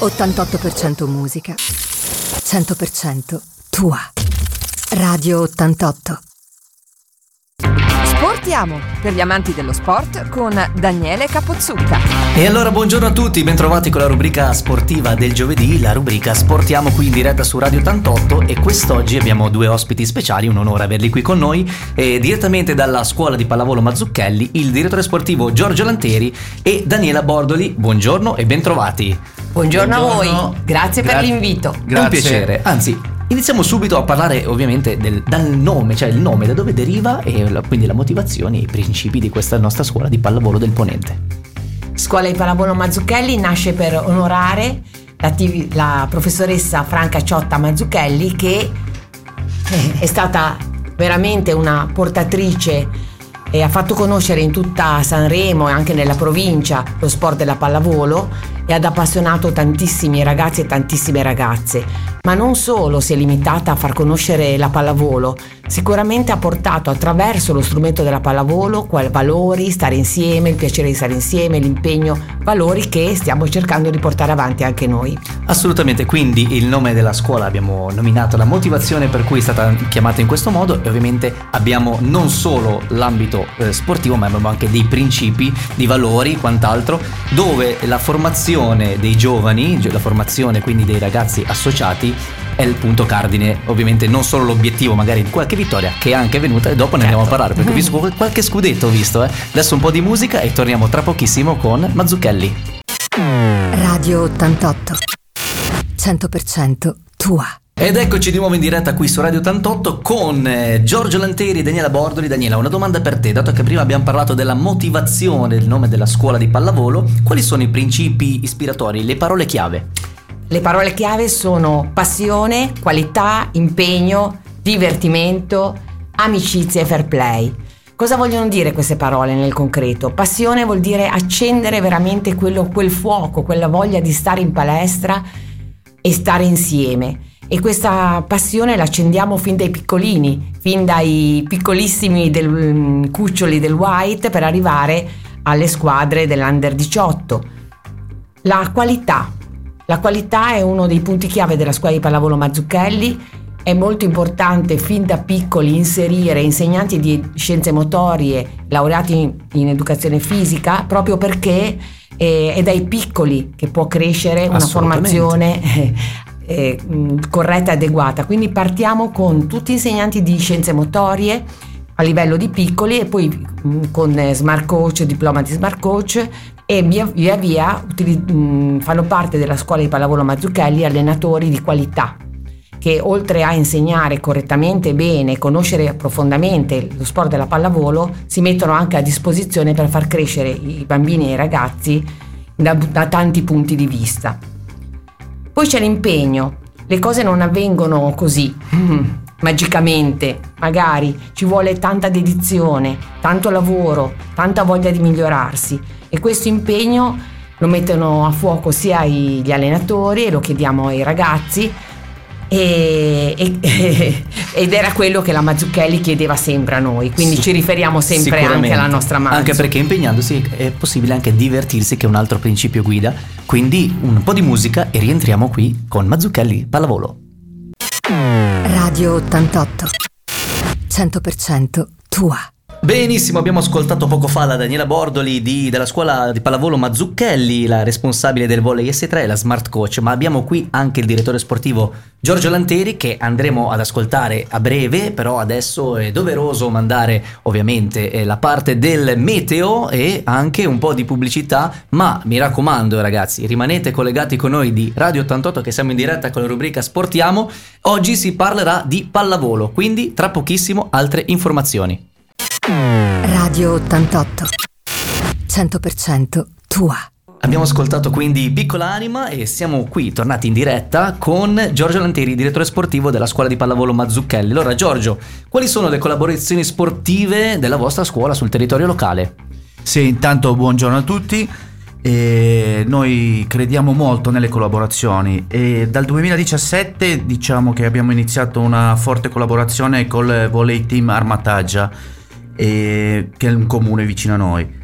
88% musica, 100% tua. Radio 88. Sportiamo per gli amanti dello sport con Daniele Capozzucca. E allora buongiorno a tutti, bentrovati con la rubrica sportiva del giovedì, la rubrica Sportiamo qui in diretta su Radio 88 e quest'oggi abbiamo due ospiti speciali, un onore averli qui con noi, e direttamente dalla scuola di pallavolo Mazzucchelli, il direttore sportivo Giorgio Lanteri e Daniela Bordoli. Buongiorno e bentrovati. Buongiorno, Buongiorno. a voi, grazie Gra- per l'invito. Grazie. È un piacere, anzi Iniziamo subito a parlare ovviamente del, dal nome, cioè il nome, da dove deriva e la, quindi la motivazione e i principi di questa nostra scuola di pallavolo del Ponente. Scuola di pallavolo Mazzucchelli nasce per onorare la, la professoressa Franca Ciotta Mazzucchelli che eh, è stata veramente una portatrice e ha fatto conoscere in tutta Sanremo e anche nella provincia lo sport della pallavolo e ha appassionato tantissimi ragazzi e tantissime ragazze ma non solo si è limitata a far conoscere la pallavolo, sicuramente ha portato attraverso lo strumento della pallavolo quali valori, stare insieme, il piacere di stare insieme, l'impegno, valori che stiamo cercando di portare avanti anche noi. Assolutamente, quindi il nome della scuola abbiamo nominato la motivazione per cui è stata chiamata in questo modo e ovviamente abbiamo non solo l'ambito eh, sportivo ma abbiamo anche dei principi, di valori, quant'altro, dove la formazione dei giovani, la formazione quindi dei ragazzi associati è il punto cardine, ovviamente non solo l'obiettivo magari di qualche vittoria che è anche venuta e dopo ne certo. andiamo a parlare perché ho visto qualche scudetto ho visto, eh. Adesso un po' di musica e torniamo tra pochissimo con Mazzucchelli. Radio 88 100% tua. Ed eccoci di nuovo in diretta qui su Radio 88 con eh, Giorgio Lanteri e Daniela Bordoli. Daniela, una domanda per te, dato che prima abbiamo parlato della motivazione, del nome della scuola di pallavolo, quali sono i principi ispiratori, le parole chiave? Le parole chiave sono passione, qualità, impegno, divertimento, amicizia e fair play. Cosa vogliono dire queste parole nel concreto? Passione vuol dire accendere veramente quello, quel fuoco, quella voglia di stare in palestra e stare insieme. E questa passione la accendiamo fin dai piccolini, fin dai piccolissimi del, mm, cuccioli del White per arrivare alle squadre dell'Under 18. La qualità, la qualità è uno dei punti chiave della scuola di pallavolo Mazzucchelli. È molto importante fin da piccoli inserire insegnanti di scienze motorie, laureati in, educazione fisica, proprio perché è dai piccoli che può crescere una formazione eh, eh, corretta e adeguata. Quindi partiamo con tutti insegnanti di scienze motorie a livello di piccoli e poi con smart coach, diploma di smart coach e via via, via fanno parte della scuola di pallavolo Mazzucchelli allenatori di qualità che oltre a insegnare correttamente bene, conoscere profondamente lo sport della pallavolo, si mettono anche a disposizione per far crescere i bambini e i ragazzi da, da tanti punti di vista. Poi c'è l'impegno, le cose non avvengono così, magicamente, magari ci vuole tanta dedizione, tanto lavoro, tanta voglia di migliorarsi. E questo impegno lo mettono a fuoco sia gli allenatori e lo chiediamo ai ragazzi e, e, ed era quello che la Mazzucchelli chiedeva sempre a noi, quindi sì, ci riferiamo sempre anche alla nostra Mazzu. Anche perché impegnandosi è possibile anche divertirsi, che è un altro principio guida. Quindi un po' di musica e rientriamo qui con Mazzucchelli Pallavolo. Radio 88 100% tua. Benissimo, abbiamo ascoltato poco fa la Daniela Bordoli di, della scuola di pallavolo Mazzucchelli, la responsabile del volley S3, la smart coach, ma abbiamo qui anche il direttore sportivo Giorgio Lanteri che andremo ad ascoltare a breve, però adesso è doveroso mandare ovviamente eh, la parte del meteo e anche un po' di pubblicità, ma mi raccomando ragazzi, rimanete collegati con noi di Radio 88 che siamo in diretta con la rubrica Sportiamo, oggi si parlerà di pallavolo, quindi tra pochissimo altre informazioni. Radio 88 100% tua. Abbiamo ascoltato quindi Piccola Anima e siamo qui tornati in diretta con Giorgio Lanteri, direttore sportivo della scuola di pallavolo Mazzucchelli. Allora Giorgio, quali sono le collaborazioni sportive della vostra scuola sul territorio locale? Sì, intanto buongiorno a tutti. E noi crediamo molto nelle collaborazioni e dal 2017 diciamo che abbiamo iniziato una forte collaborazione col volley team Armataggia e, che è un comune vicino a noi.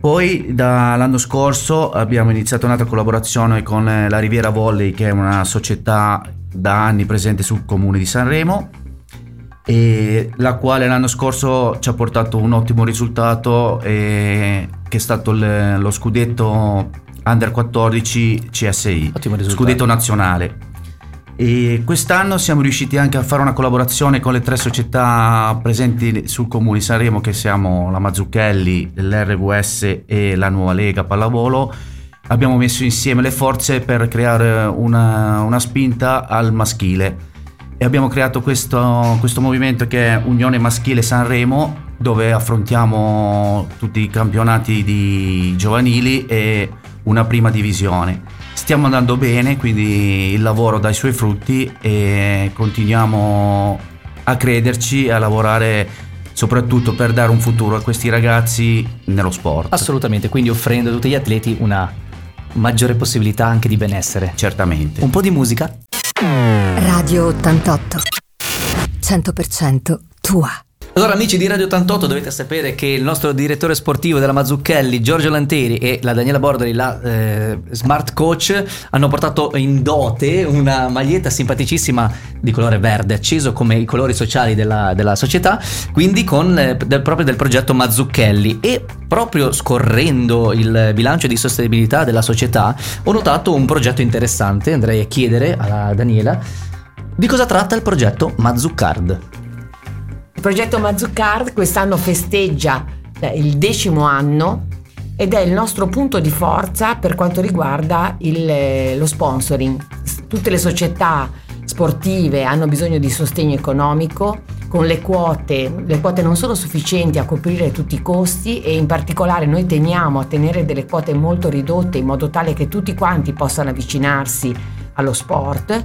Poi dall'anno scorso abbiamo iniziato un'altra collaborazione con eh, la Riviera Volley, che è una società da anni presente sul comune di Sanremo, e la quale l'anno scorso ci ha portato un ottimo risultato, eh, che è stato il- lo scudetto Under 14 CSI, scudetto nazionale. E quest'anno siamo riusciti anche a fare una collaborazione con le tre società presenti sul comune di Sanremo, che siamo la Mazzucchelli, l'RVS e la Nuova Lega Pallavolo. Abbiamo messo insieme le forze per creare una, una spinta al maschile e abbiamo creato questo, questo movimento che è Unione Maschile Sanremo, dove affrontiamo tutti i campionati di giovanili e una prima divisione. Stiamo andando bene, quindi il lavoro dà i suoi frutti e continuiamo a crederci e a lavorare soprattutto per dare un futuro a questi ragazzi nello sport. Assolutamente, quindi offrendo a tutti gli atleti una maggiore possibilità anche di benessere. Certamente. Un po' di musica? Radio 88. 100% tua. Allora amici di Radio 88 dovete sapere che il nostro direttore sportivo della Mazzucchelli, Giorgio Lanteri e la Daniela Bordoli, la eh, Smart Coach, hanno portato in dote una maglietta simpaticissima di colore verde, acceso come i colori sociali della, della società, quindi con eh, del- proprio del progetto Mazzucchelli e proprio scorrendo il bilancio di sostenibilità della società ho notato un progetto interessante, andrei a chiedere alla Daniela di cosa tratta il progetto Mazzucard. Il progetto Mazzucard quest'anno festeggia eh, il decimo anno ed è il nostro punto di forza per quanto riguarda il, eh, lo sponsoring. Tutte le società sportive hanno bisogno di sostegno economico, con le quote, le quote non sono sufficienti a coprire tutti i costi e in particolare noi teniamo a tenere delle quote molto ridotte in modo tale che tutti quanti possano avvicinarsi allo sport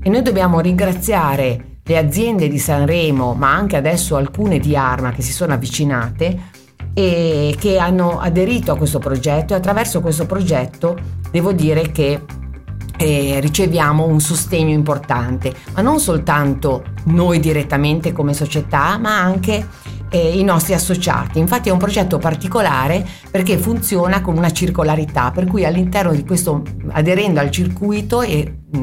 e noi dobbiamo ringraziare le aziende di Sanremo, ma anche adesso alcune di Arma che si sono avvicinate e che hanno aderito a questo progetto e attraverso questo progetto devo dire che eh, riceviamo un sostegno importante, ma non soltanto noi direttamente come società, ma anche eh, i nostri associati. Infatti è un progetto particolare perché funziona con una circolarità, per cui all'interno di questo, aderendo al circuito e mh,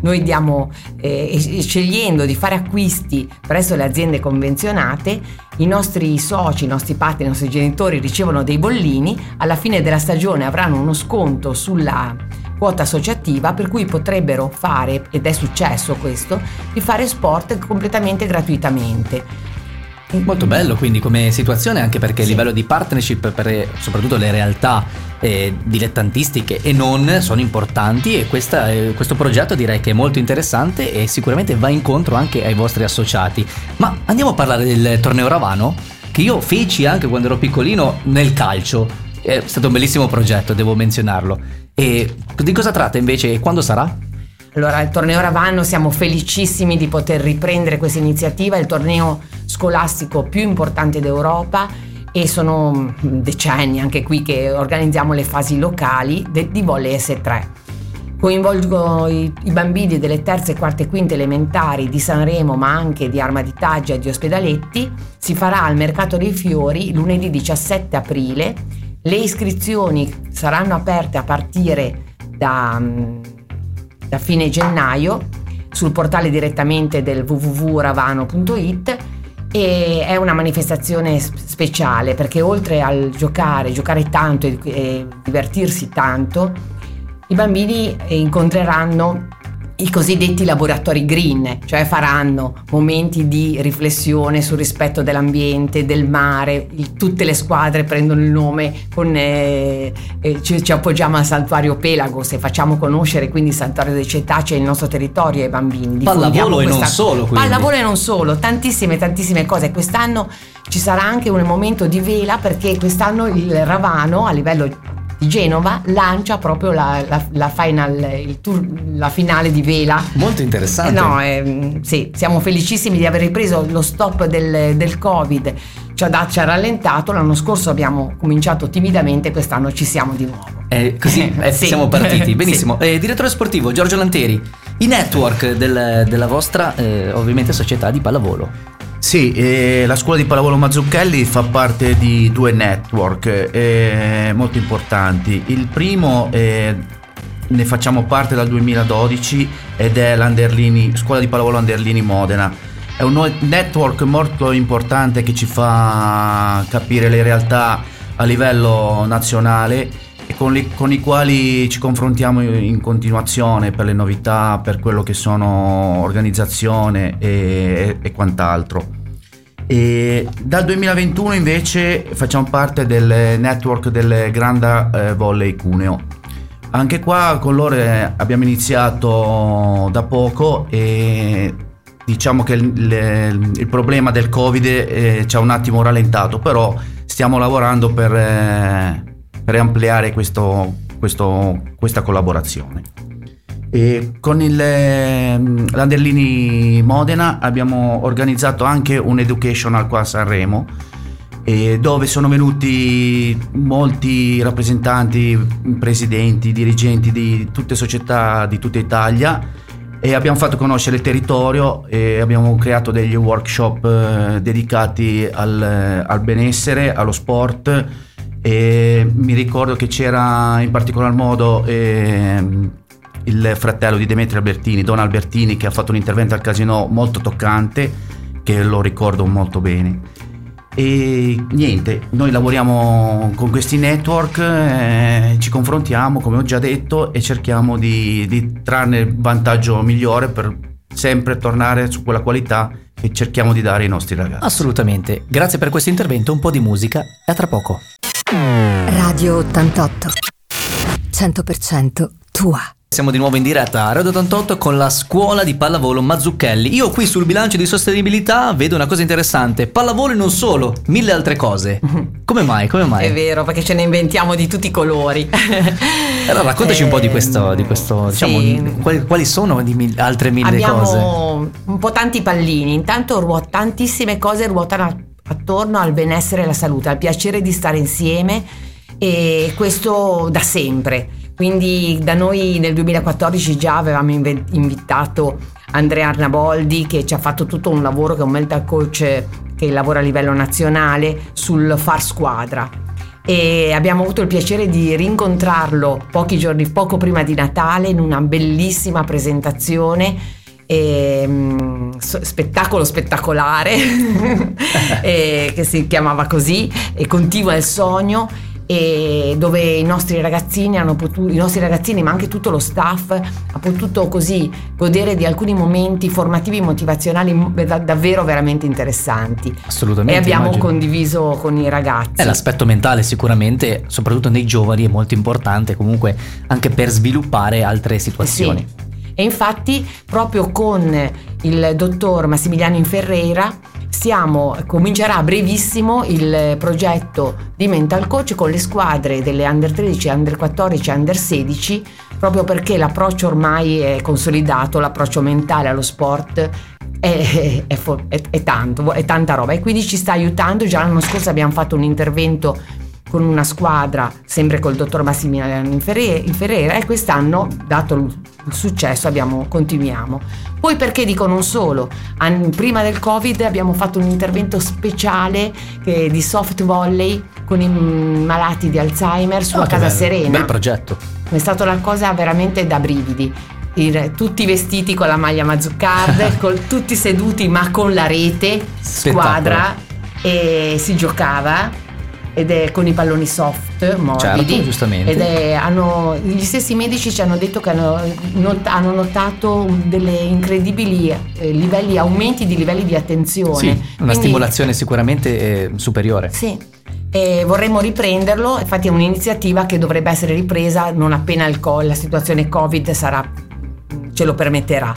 noi diamo, eh, scegliendo di fare acquisti presso le aziende convenzionate, i nostri soci, i nostri partner, i nostri genitori ricevono dei bollini, alla fine della stagione avranno uno sconto sulla quota associativa per cui potrebbero fare, ed è successo questo, di fare sport completamente gratuitamente. Molto bello quindi come situazione anche perché Sì. a livello di partnership per eh, soprattutto le realtà eh, dilettantistiche e non sono importanti e questa, eh, questo progetto direi che è molto interessante e sicuramente va incontro anche ai vostri associati. Ma andiamo a parlare del torneo Ravano che io feci anche quando ero piccolino nel calcio. È stato un bellissimo progetto, devo menzionarlo. E di cosa tratta invece e quando sarà? Allora, il torneo Ravano siamo felicissimi di poter riprendere questa iniziativa, è il torneo scolastico più importante d'Europa e sono mm, decenni anche qui che organizziamo le fasi locali de- di volley S3. Coinvolgo i, i bambini delle terze, quarte e quinte elementari di Sanremo, ma anche di Arma di Taggia e di Ospedaletti. Si farà al Mercato dei Fiori lunedì 17 aprile. Le iscrizioni saranno aperte a partire da, mm, da fine gennaio sul portale direttamente del www.ravano.it e è una manifestazione speciale perché oltre al giocare, giocare tanto e, e divertirsi tanto, i bambini incontreranno i cosiddetti laboratori green, cioè faranno momenti di riflessione sul rispetto dell'ambiente, del mare, il- tutte le squadre prendono il nome con, eh, eh, ci, ci appoggiamo al santuario Pelagos e facciamo conoscere quindi il santuario dei cetacei, il nostro territorio ai bambini. Pallavolo Diffondiamo e non questa- solo, quindi. Pallavolo e non solo, tantissime tantissime cose. Quest'anno ci sarà anche un momento di vela perché quest'anno il Ravano a livello Genova lancia proprio la, la- la final, il tour- la finale di vela. Molto interessante. No, ehm, sì, siamo felicissimi di aver ripreso lo stop del, del Covid, ci ha, ci ha rallentato, l'anno scorso abbiamo cominciato timidamente, quest'anno ci siamo di nuovo. Eh, così eh, Sì. siamo partiti, Sì. benissimo. Eh, direttore sportivo Giorgio Lanteri, i network del- della vostra eh, ovviamente società di pallavolo. Sì, eh, la scuola di pallavolo Mazzucchelli fa parte di due network eh, molto importanti. Il primo eh, ne facciamo parte dal 2012 ed è l'Anderlini, scuola di pallavolo Anderlini Modena. È un network molto importante che ci fa capire le realtà a livello nazionale con, li, con, i quali ci confrontiamo in continuazione per le novità, per quello che sono organizzazione e, e quant'altro. E dal 2021 invece facciamo parte del network del Granda eh, Volley Cuneo. Anche qua con loro eh, abbiamo iniziato da poco e diciamo che il, il, il problema del Covid eh, ci ha un attimo rallentato, però stiamo lavorando per, eh, per ampliare questo, questo, questa collaborazione. E con il, ehm, l'Anderlini Modena abbiamo organizzato anche un educational qua a Sanremo dove sono venuti molti rappresentanti, presidenti, dirigenti di tutte le società di tutta Italia e abbiamo fatto conoscere il territorio e abbiamo creato degli workshop eh, dedicati al, al benessere, allo sport e mi ricordo che c'era in particolar modo eh, il fratello di Demetrio Albertini, Don Albertini, che ha fatto un intervento al casino molto toccante, che lo ricordo molto bene. E niente, noi lavoriamo con questi network, eh, ci confrontiamo, come ho già detto, e cerchiamo di, di trarne il vantaggio migliore per sempre tornare su quella qualità che cerchiamo di dare ai nostri ragazzi. Assolutamente. Grazie per questo intervento, un po' di musica e a tra poco. Radio 88. 100% tua. Siamo di nuovo in diretta a Radio 88 con la scuola di pallavolo Mazzucchelli. Io qui sul bilancio di sostenibilità vedo una cosa interessante. Pallavolo e non solo, mille altre cose. Come mai? Come mai? È vero, perché ce ne inventiamo di tutti i colori. allora raccontaci eh, un po' di questo, di questo diciamo, sì. quali, quali, sono di mille, altre mille Abbiamo cose? Abbiamo un po' tanti pallini. Intanto ruot- tantissime cose ruotano attorno al benessere e alla salute, al piacere di stare insieme e questo da sempre. Quindi da noi nel 2014 già avevamo invitato Andrea Arnaboldi che ci ha fatto tutto un lavoro che è un mental coach che lavora a livello nazionale sul far squadra. E abbiamo avuto il piacere di rincontrarlo pochi giorni poco prima di Natale in una bellissima presentazione e, um, spettacolo spettacolare e, che si chiamava così e continua il sogno e dove i nostri ragazzini hanno potuto, i nostri ragazzini ma anche tutto lo staff ha potuto così godere di alcuni momenti formativi motivazionali davvero veramente interessanti assolutamente e abbiamo immagino. condiviso con i ragazzi eh, l'aspetto mentale sicuramente soprattutto nei giovani è molto importante comunque anche per sviluppare altre situazioni sì. E infatti proprio con il dottor Massimiliano Inferreira stiamo, comincerà brevissimo il progetto di Mental Coach con le squadre delle Under 13, Under 14 Under 16, proprio perché l'approccio ormai è consolidato, l'approccio mentale allo sport è, è, è, è, tanto, è tanta roba e quindi ci sta aiutando. Già l'anno scorso abbiamo fatto un intervento con una squadra, sempre col dottor Massimiliano Inferreira, e quest'anno, dato il successo, abbiamo, continuiamo. Poi perché dico non solo, prima del Covid abbiamo fatto un intervento speciale di soft volley con i malati di Alzheimer sulla oh, Casa bello. Serena. Bel progetto. È stata una cosa veramente da brividi. tutti vestiti con la maglia Mazzucard, con, tutti seduti ma con la rete, squadra, e si giocava ed è con i palloni soft, morbidi. Certo, giustamente. Ed è, hanno, gli stessi medici ci hanno detto che hanno, not, hanno notato delle incredibili eh, livelli, aumenti di livelli di attenzione. Sì, una Quindi, stimolazione sicuramente eh, superiore. Sì. E vorremmo riprenderlo, infatti è un'iniziativa che dovrebbe essere ripresa non appena il, la situazione Covid sarà, ce lo permetterà.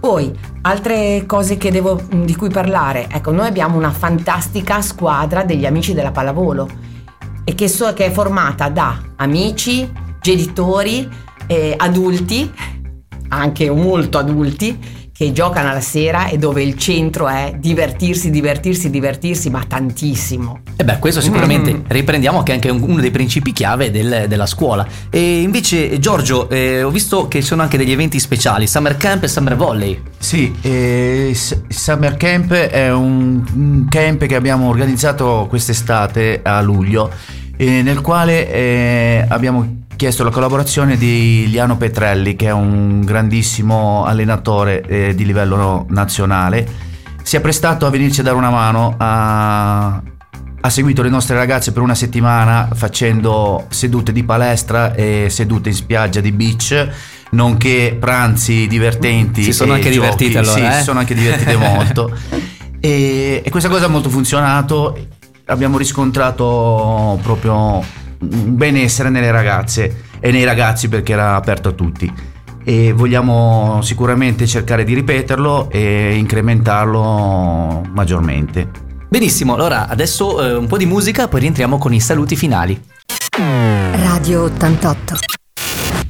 Poi, altre cose devo, di cui parlare. Ecco, noi abbiamo una fantastica squadra degli amici della pallavolo e che, so, che è formata da amici, genitori, eh, adulti, anche molto adulti, che giocano alla sera e dove il centro è divertirsi, divertirsi, divertirsi, ma tantissimo. E beh, questo sicuramente Mm. riprendiamo che è anche un- uno dei principi chiave del- della scuola. E invece, Giorgio, eh, ho visto che ci sono anche degli eventi speciali, Summer Camp e Summer Volley. Sì, eh, Summer Camp è un, un camp che abbiamo organizzato quest'estate a luglio, eh, nel quale eh, abbiamo chiesto la collaborazione di Liano Petrelli, che è un grandissimo allenatore eh, di livello nazionale. Si è prestato a venirci a dare una mano, ha, ha seguito le nostre ragazze per una settimana facendo sedute di palestra e sedute in spiaggia di beach nonché pranzi divertenti. Si sono anche giochi. divertite allora, Sì, eh? si sono anche divertite molto. E, e questa cosa ha molto funzionato. Abbiamo riscontrato proprio benessere nelle ragazze e nei ragazzi perché era aperto a tutti. E vogliamo sicuramente cercare di ripeterlo e incrementarlo maggiormente. Benissimo, allora adesso eh, un po' di musica, poi rientriamo con i saluti finali. Radio 88.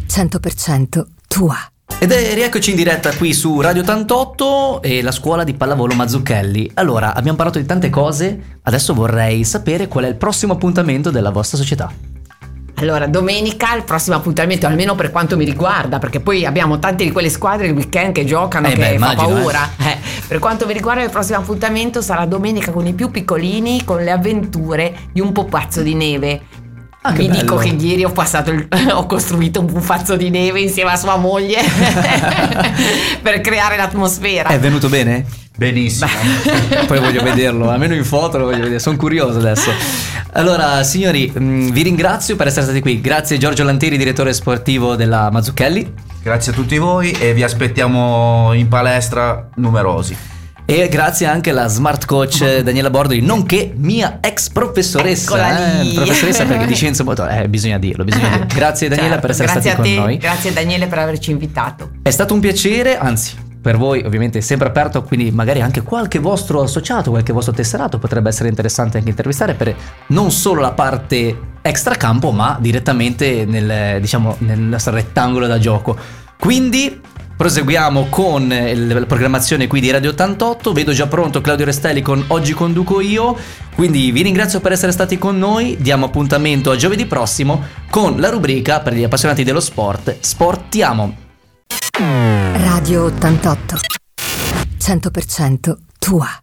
100% tua. Ed è rieccoci in diretta qui su Radio 88 e la scuola di pallavolo Mazzucchelli. Allora, abbiamo parlato di tante cose, adesso vorrei sapere qual è il prossimo appuntamento della vostra società. Allora, domenica il prossimo appuntamento, almeno per quanto mi riguarda, perché poi abbiamo tante di quelle squadre il weekend che giocano Eh che beh, fa immagino, paura. Eh, per quanto mi riguarda, il prossimo appuntamento sarà domenica con i più piccolini, con le avventure di un pupazzo di neve. Ah, Vi dico bello. che ieri ho passato il- ho costruito un pupazzo di neve insieme a sua moglie per creare l'atmosfera. È venuto bene? Benissimo. Poi voglio vederlo, almeno in foto lo voglio vedere, sono curioso adesso. Allora, signori, mh, vi ringrazio per essere stati qui. Grazie Giorgio Lantieri, direttore sportivo della Mazzucchelli. Grazie a tutti voi e vi aspettiamo in palestra numerosi. E grazie anche alla smart coach Daniela Bordoli, nonché mia ex professoressa. Eh, professoressa perché di scienze motorie, eh, bisogna dirlo, bisogna dirlo. Grazie Daniela Certo, per essere grazie stati a con te, noi. Grazie Daniele per averci invitato. È stato un piacere, anzi, per voi ovviamente è sempre aperto, quindi magari anche qualche vostro associato, qualche vostro tesserato potrebbe essere interessante anche intervistare per non solo la parte extracampo, ma direttamente nel, diciamo, nel nostro rettangolo da gioco. Quindi proseguiamo con il- la programmazione qui di Radio 88. Vedo già pronto Claudio Restelli con Oggi conduco io. Quindi vi ringrazio per essere stati con noi. Diamo appuntamento a giovedì prossimo con la rubrica per gli appassionati dello sport Sportiamo. Radio 88. 100% tua.